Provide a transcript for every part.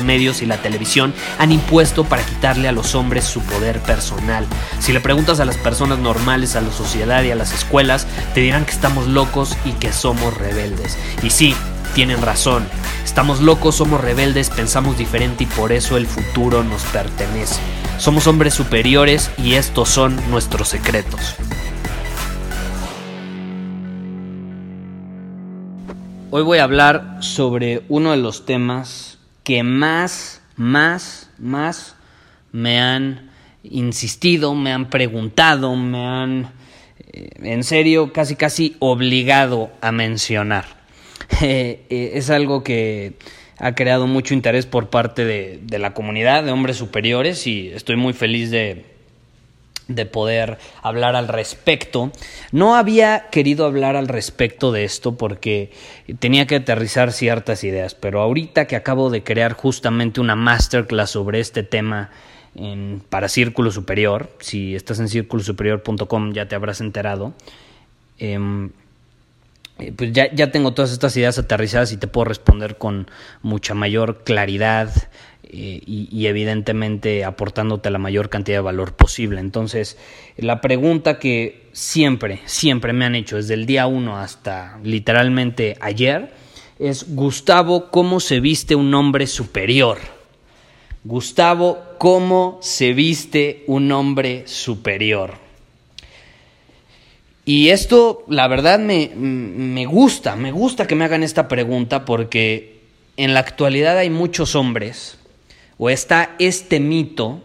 medios y la televisión han impuesto para quitarle a los hombres su poder personal. Si le preguntas a las personas normales, a la sociedad y a las escuelas, te dirán que estamos locos y que somos rebeldes. Y sí, tienen razón. Estamos locos, somos rebeldes, pensamos diferente y por eso el futuro nos pertenece. Somos hombres superiores y estos son nuestros secretos. Hoy voy a hablar sobre uno de los temas que más, más, más me han insistido, me han preguntado, me han, eh, en serio, casi, casi obligado a mencionar. Eh, eh, es algo que ha creado mucho interés por parte de, de la comunidad de hombres superiores y estoy muy feliz de, de poder hablar al respecto. No había querido hablar al respecto de esto porque tenía que aterrizar ciertas ideas, pero ahorita que acabo de crear justamente una masterclass sobre este tema en, para Círculo Superior, si estás en círculosuperior.com ya te habrás enterado, em, eh, pues ya, ya tengo todas estas ideas aterrizadas y te puedo responder con mucha mayor claridad eh, y, evidentemente aportándote la mayor cantidad de valor posible. Entonces, la pregunta que siempre, siempre me han hecho desde el día 1 hasta literalmente ayer es, Gustavo, ¿cómo se viste un hombre superior? Gustavo, ¿cómo se viste un hombre superior? Y esto, la verdad, me, me gusta, me gusta que me hagan esta pregunta porque en la actualidad hay muchos hombres o está este mito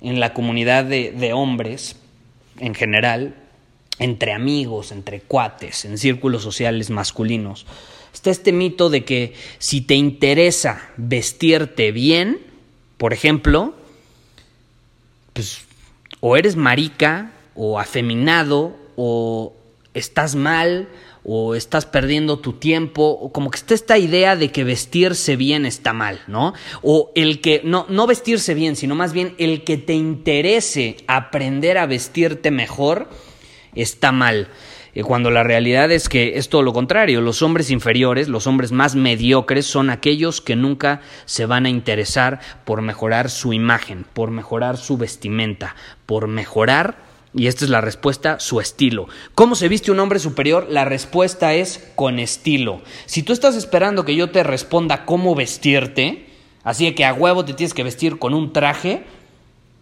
en la comunidad de, hombres en general, entre amigos, entre cuates, en círculos sociales masculinos, está este mito de que si te interesa vestirte bien, por ejemplo, pues o eres marica o afeminado o estás mal o estás perdiendo tu tiempo, o como que está esta idea de que vestirse bien está mal, ¿no? O el que, no, no vestirse bien, sino más bien el que te interese aprender a vestirte mejor está mal. Eh, cuando la realidad es que es todo lo contrario, los hombres inferiores, los hombres más mediocres son aquellos que nunca se van a interesar por mejorar su imagen, por mejorar su vestimenta, por mejorar y esta es la respuesta, su estilo. ¿Cómo se viste un hombre superior? La respuesta es con estilo. Si tú estás esperando que yo te responda cómo vestirte, así que a huevo te tienes que vestir con un traje,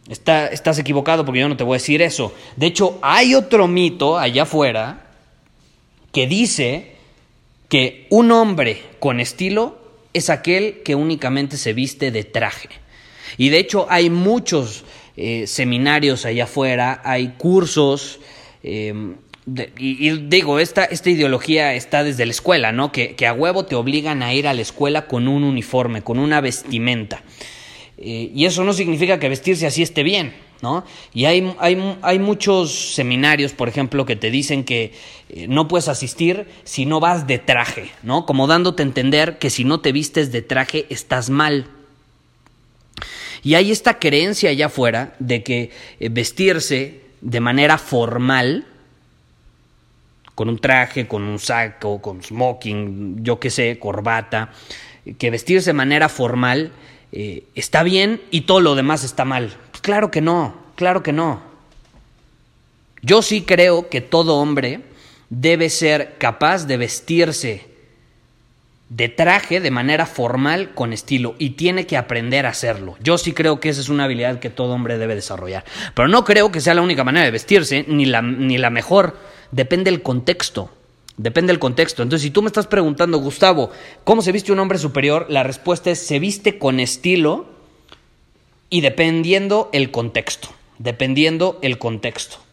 está, estás equivocado porque yo no te voy a decir eso. De hecho, hay otro mito allá afuera que dice que un hombre con estilo es aquel que únicamente se viste de traje. Y de hecho hay muchos eh, seminarios allá afuera, hay cursos. Em, y, digo, esta, esta ideología está desde la escuela, ¿no? Que, que, a huevo te obligan a ir a la escuela con un uniforme, con una vestimenta. Eh, y eso no significa que vestirse así esté bien, ¿no? Y hay, hay, hay muchos seminarios, por ejemplo, que te dicen que eh, no puedes asistir si no vas de traje, ¿no? Como dándote a entender que si no te vistes de traje estás mal. Y hay esta creencia allá afuera de que eh, vestirse de manera formal, con un traje, con un saco, con smoking, yo qué sé, corbata, que vestirse de manera formal eh, está bien y todo lo demás está mal. Pues claro que no, claro que no. Yo sí creo que todo hombre debe ser capaz de vestirse de traje de manera formal con estilo y tiene que aprender a hacerlo. Yo sí creo que esa es una habilidad que todo hombre debe desarrollar. Pero no creo que sea la única manera de vestirse, ni la, ni la mejor. Depende del contexto. Depende del contexto. Entonces, si tú me estás preguntando, Gustavo, ¿cómo se viste un hombre superior? La respuesta es, se viste con estilo y dependiendo el contexto. Dependiendo el contexto.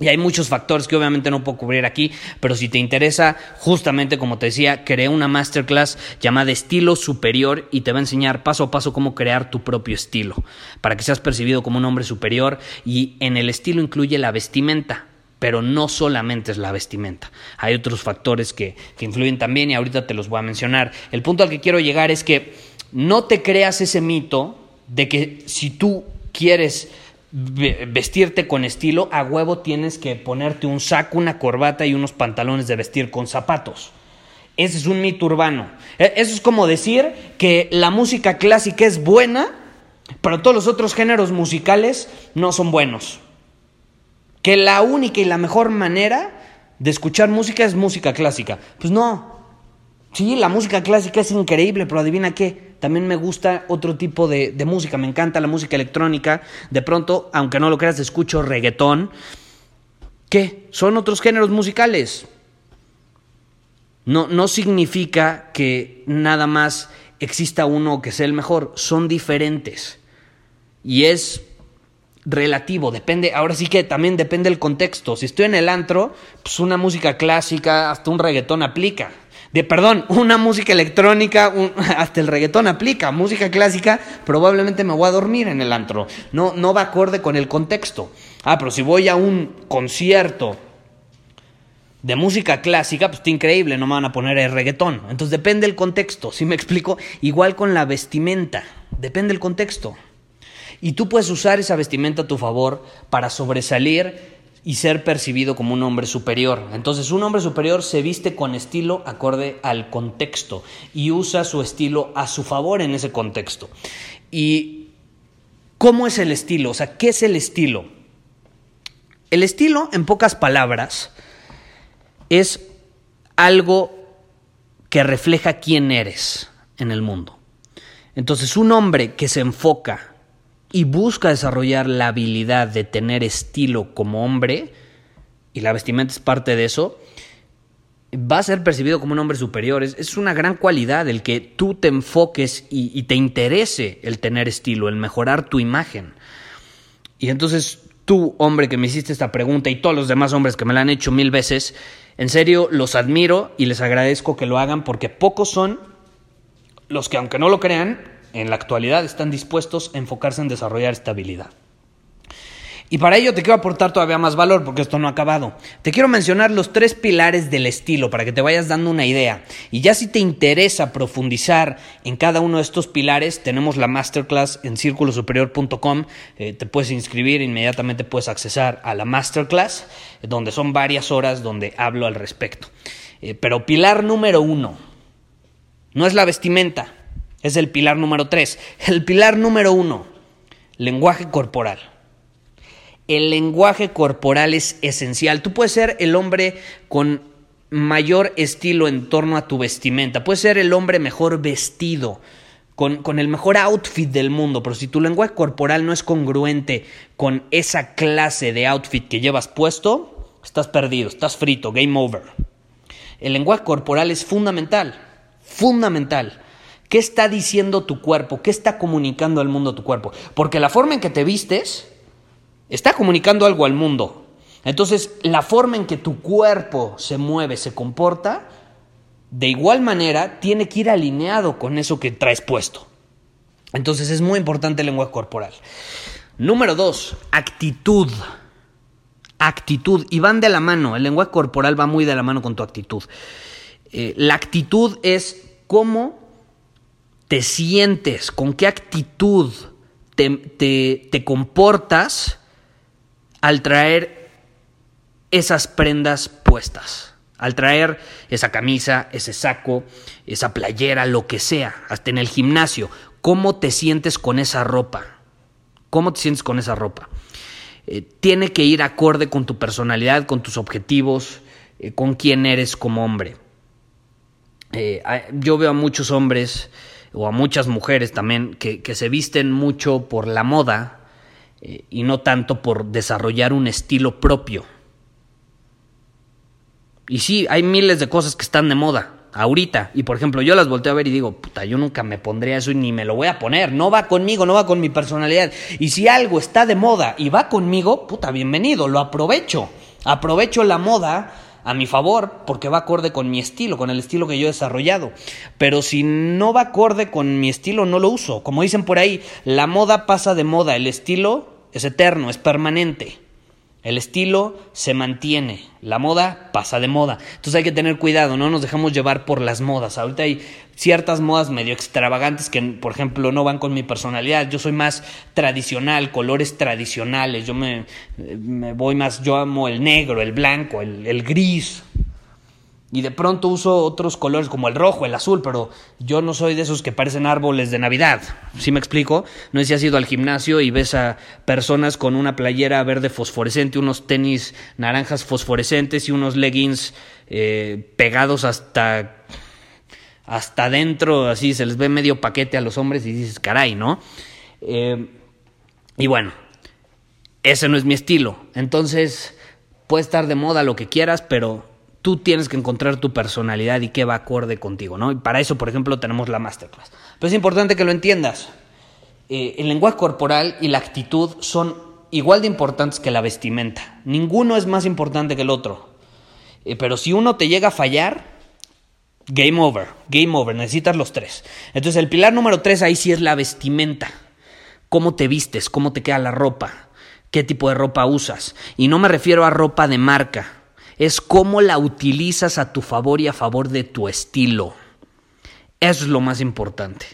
Y hay muchos factores que obviamente no puedo cubrir aquí, pero si te interesa, justamente como te decía, creé una masterclass llamada Estilo Superior y te va a enseñar paso a paso cómo crear tu propio estilo, para que seas percibido como un hombre superior y en el estilo incluye la vestimenta. Pero no solamente es la vestimenta, hay otros factores que, que influyen también y ahorita te los voy a mencionar. El punto al que quiero llegar es que no te creas ese mito de que si tú quieres vestirte con estilo, a huevo tienes que ponerte un saco, una corbata y unos pantalones de vestir con zapatos. Ese es un mito urbano. E, eso es como decir que la música clásica es buena, pero todos los otros géneros musicales no son buenos. Que la única y la mejor manera de escuchar música es música clásica. Pues no. Sí, la música clásica es increíble, pero adivina qué también me gusta otro tipo de, música, me encanta la música electrónica, de pronto, aunque no lo creas, escucho reggaetón. ¿Qué? Son otros géneros musicales. No, no significa que nada más exista uno que sea el mejor, son diferentes. Y es relativo, depende, ahora sí que también depende del contexto. Si estoy en el antro, pues una música clásica, hasta un reggaetón aplica de perdón, una música electrónica, hasta el reggaetón aplica, música clásica, probablemente me voy a dormir en el antro. No, no va acorde con el contexto. Ah, pero si voy a un concierto de música clásica, pues está increíble, no me van a poner el reggaetón. Entonces depende del contexto, ¿sí me explico? Igual con la vestimenta, depende del contexto. Y tú puedes usar esa vestimenta a tu favor para sobresalir y ser percibido como un hombre superior. Entonces un hombre superior se viste con estilo acorde al contexto y usa su estilo a su favor en ese contexto. ¿Y cómo es el estilo? O sea, ¿qué es el estilo? El estilo, en pocas palabras, es algo que refleja quién eres en el mundo. Entonces un hombre que se enfoca y busca desarrollar la habilidad de tener estilo como hombre, y la vestimenta es parte de eso, va a ser percibido como un hombre superior. Es, una gran cualidad el que tú te enfoques y, y, te interese el tener estilo, el mejorar tu imagen. Y entonces tú, hombre, que me hiciste esta pregunta y todos los demás hombres que me la han hecho mil veces, en serio los admiro y les agradezco que lo hagan porque pocos son los que, aunque no lo crean, en la actualidad están dispuestos a enfocarse en desarrollar estabilidad. Y para ello te quiero aportar todavía más valor porque esto no ha acabado. Te quiero mencionar los tres pilares del estilo para que te vayas dando una idea. Y ya si te interesa profundizar en cada uno de estos pilares, tenemos la masterclass en círculosuperior.com. Eh, te puedes inscribir, inmediatamente puedes accesar a la masterclass, donde son varias horas donde hablo al respecto. Eh, pero pilar número uno, no es la vestimenta, es el pilar número tres. El pilar número uno, lenguaje corporal. El lenguaje corporal es esencial. Tú puedes ser el hombre con mayor estilo en torno a tu vestimenta. Puedes ser el hombre mejor vestido, con, con, el mejor outfit del mundo, pero si tu lenguaje corporal no es congruente con esa clase de outfit que llevas puesto, estás perdido, estás frito, game over. El lenguaje corporal es fundamental, fundamental. ¿Qué está diciendo tu cuerpo? ¿Qué está comunicando al mundo tu cuerpo? Porque la forma en que te vistes está comunicando algo al mundo. Entonces, la forma en que tu cuerpo se mueve, se comporta, de igual manera tiene que ir alineado con eso que traes puesto. Entonces es muy importante el lenguaje corporal. Número dos, actitud. Actitud. Y van de la mano. El lenguaje corporal va muy de la mano con tu actitud. Eh, la actitud es cómo te sientes, con qué actitud te, comportas al traer esas prendas puestas, al traer esa camisa, ese saco, esa playera, lo que sea, hasta en el gimnasio, cómo te sientes con esa ropa, cómo te sientes con esa ropa. Eh, tiene que ir acorde con tu personalidad, con tus objetivos, eh, con quién eres como hombre. Eh, yo veo a muchos hombres o a muchas mujeres también que, se visten mucho por la moda eh, y no tanto por desarrollar un estilo propio. Y sí, hay miles de cosas que están de moda ahorita. Y por ejemplo, yo las volteo a ver y digo, puta, yo nunca me pondría eso y ni me lo voy a poner. No va conmigo, no va con mi personalidad. Y si algo está de moda y va conmigo, puta, bienvenido, lo aprovecho. Aprovecho la moda a mi favor porque va acorde con mi estilo, con el estilo que yo he desarrollado. Pero si no va acorde con mi estilo, no lo uso. Como dicen por ahí, la moda pasa de moda, el estilo es eterno, es permanente. El estilo se mantiene, la moda pasa de moda. Entonces hay que tener cuidado, no nos dejamos llevar por las modas. Ahorita hay ciertas modas medio extravagantes que, por ejemplo, no van con mi personalidad. Yo soy más tradicional, colores tradicionales. Yo me, voy más, yo amo el negro, el blanco, el gris, y de pronto uso otros colores como el rojo, el azul, pero yo no soy de esos que parecen árboles de Navidad. ¿Sí me explico? No sé si has ido al gimnasio y ves a personas con una playera verde fosforescente, unos tenis naranjas fosforescentes y unos leggings eh, pegados hasta hasta adentro, así se les ve medio paquete a los hombres y dices, caray, ¿no? Eh, y bueno, ese no es mi estilo. Entonces, puede estar de moda lo que quieras, pero tú tienes que encontrar tu personalidad y qué va acorde contigo, ¿no? Y para eso, por ejemplo, tenemos la masterclass. Pero es importante que lo entiendas. Eh, el lenguaje corporal y la actitud son igual de importantes que la vestimenta. Ninguno es más importante que el otro. Eh, pero si uno te llega a fallar, game over, game over, necesitas los tres. Entonces el pilar número tres ahí sí es la vestimenta. Cómo te vistes, cómo te queda la ropa, qué tipo de ropa usas. Y no me refiero a ropa de marca es cómo la utilizas a tu favor y a favor de tu estilo. Eso es lo más importante.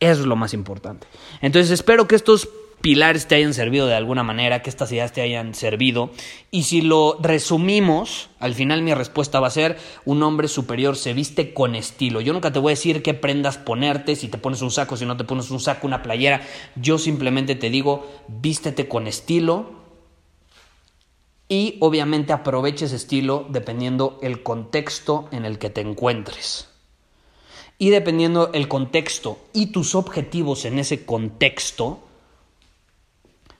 Eso es lo más importante. Entonces espero que estos pilares te hayan servido de alguna manera, que estas ideas te hayan servido. Y si lo resumimos, al final mi respuesta va a ser, un hombre superior se viste con estilo. Yo nunca te voy a decir qué prendas ponerte, si te pones un saco, si no te pones un saco, una playera. Yo simplemente te digo, vístete con estilo, y obviamente aproveche ese estilo dependiendo el contexto en el que te encuentres. Y dependiendo el contexto y tus objetivos en ese contexto,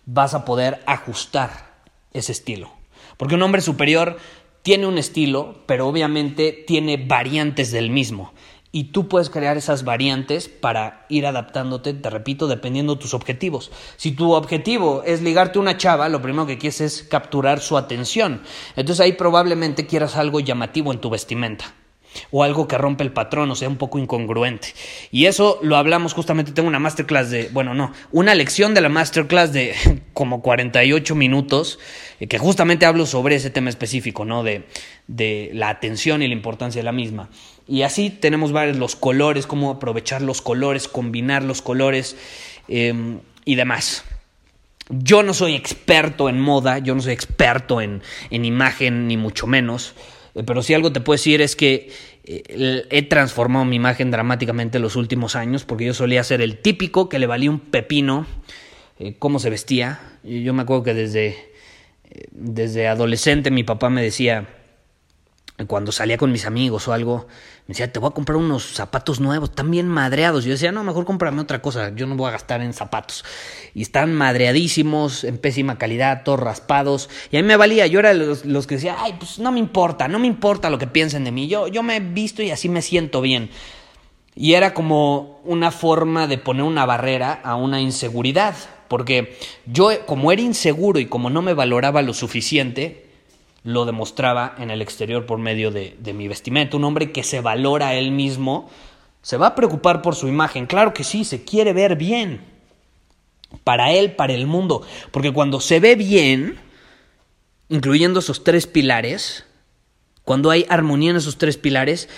vas a poder ajustar ese estilo. Porque un hombre superior tiene un estilo, pero obviamente tiene variantes del mismo y tú puedes crear esas variantes para ir adaptándote, te repito, dependiendo de tus objetivos. Si tu objetivo es ligarte a una chava, lo primero que quieres es capturar su atención. Entonces ahí probablemente quieras algo llamativo en tu vestimenta o algo que rompe el patrón o sea un poco incongruente. Y eso lo hablamos justamente, tengo una masterclass de, bueno, no, una lección de la masterclass de como 48 minutos, eh, que justamente hablo sobre ese tema específico, ¿no? De, de la atención y la importancia de la misma. Y así tenemos varios los colores, cómo aprovechar los colores, combinar los colores em, y demás. Yo no soy experto en moda, yo no soy experto en, en imagen, ni mucho menos. Eh, pero si algo te puedo decir es que eh, he transformado mi imagen dramáticamente en los últimos años, porque yo solía ser el típico que le valía un pepino eh, cómo se vestía. Yo me acuerdo que desde, desde adolescente mi papá me decía, cuando salía con mis amigos o algo, me decía, te voy a comprar unos zapatos nuevos, están bien madreados. Y yo decía, no, mejor cómprame otra cosa, yo no voy a gastar en zapatos. Y están madreadísimos, en pésima calidad, todos raspados. Y a mí me valía, yo era los, los que decía, ay, pues no me importa, no me importa lo que piensen de mí, yo, yo me he visto y así me siento bien. Y era como una forma de poner una barrera a una inseguridad, porque yo como era inseguro y como no me valoraba lo suficiente, lo demostraba en el exterior por medio de, mi vestimenta. Un hombre que se valora a él mismo se va a preocupar por su imagen. Claro que sí, se quiere ver bien. Para él, para el mundo. Porque cuando se ve bien, incluyendo esos tres pilares, cuando hay armonía en esos tres pilares,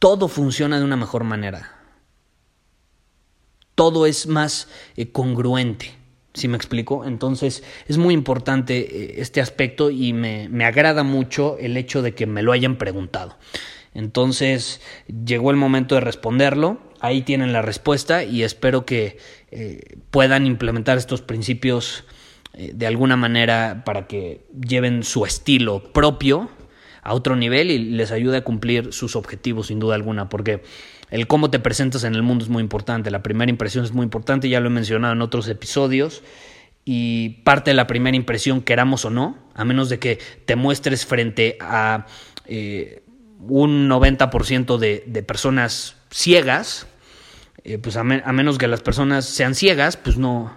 todo funciona de una mejor manera. Todo es más eh, congruente. ¿Sí me explico? Entonces es muy importante eh, este aspecto y me, agrada mucho el hecho de que me lo hayan preguntado. Entonces llegó el momento de responderlo. Ahí tienen la respuesta y espero que eh, puedan implementar estos principios eh, de alguna manera para que lleven su estilo propio a otro nivel y les ayude a cumplir sus objetivos sin duda alguna, porque el cómo te presentas en el mundo es muy importante, la primera impresión es muy importante, ya lo he mencionado en otros episodios, y parte de la primera impresión, queramos o no, a menos de que te muestres frente a eh, un 90% de, de, personas ciegas, eh, pues a, menos que las personas sean ciegas, pues no,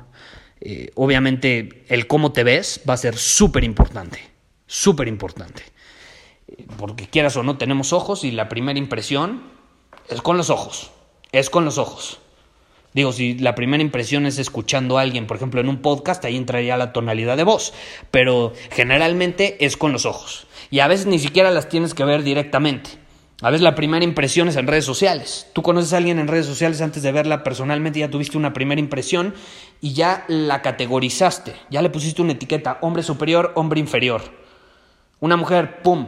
eh, obviamente el cómo te ves va a ser súper importante. Súper importante. Porque quieras o no tenemos ojos y la primera impresión es con los ojos. Es con los ojos. Digo, si la primera impresión es escuchando a alguien, por ejemplo, en un podcast, ahí entraría la tonalidad de voz, pero generalmente es con los ojos. Y a veces ni siquiera las tienes que ver directamente. A veces la primera impresión es en redes sociales. Tú conoces a alguien en redes sociales antes de verla personalmente, ya tuviste una primera impresión y ya la categorizaste, ya le pusiste una etiqueta, hombre superior, hombre inferior. Una mujer, ¡pum!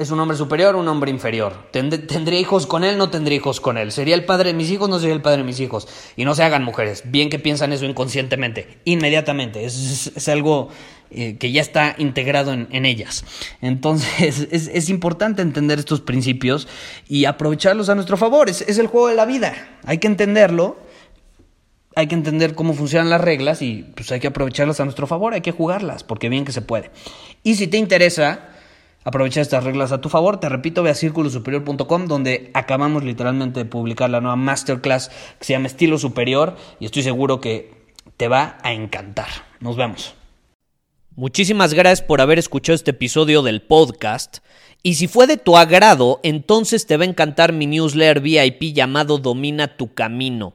¿Es un hombre superior o un hombre inferior? ¿Tendría hijos con él? ¿No tendría hijos con él? ¿Sería el padre de mis hijos? ¿No sería el padre de mis hijos? Y no se hagan mujeres. Bien que piensan eso inconscientemente. Inmediatamente. Es, algo eh, que ya está integrado en, ellas. Entonces es, importante entender estos principios y aprovecharlos a nuestro favor. Es, es el juego de la vida. Hay que entenderlo. Hay que entender cómo funcionan las reglas y pues hay que aprovecharlas a nuestro favor. Hay que jugarlas porque bien que se puede. Y si te interesa aprovechar estas reglas a tu favor. Te repito, ve a círculosuperior.com donde acabamos literalmente de publicar la nueva masterclass que se llama Estilo Superior y estoy seguro que te va a encantar. Nos vemos. Muchísimas gracias por haber escuchado este episodio del podcast. Y si fue de tu agrado, entonces te va a encantar mi newsletter VIP llamado Domina tu Camino.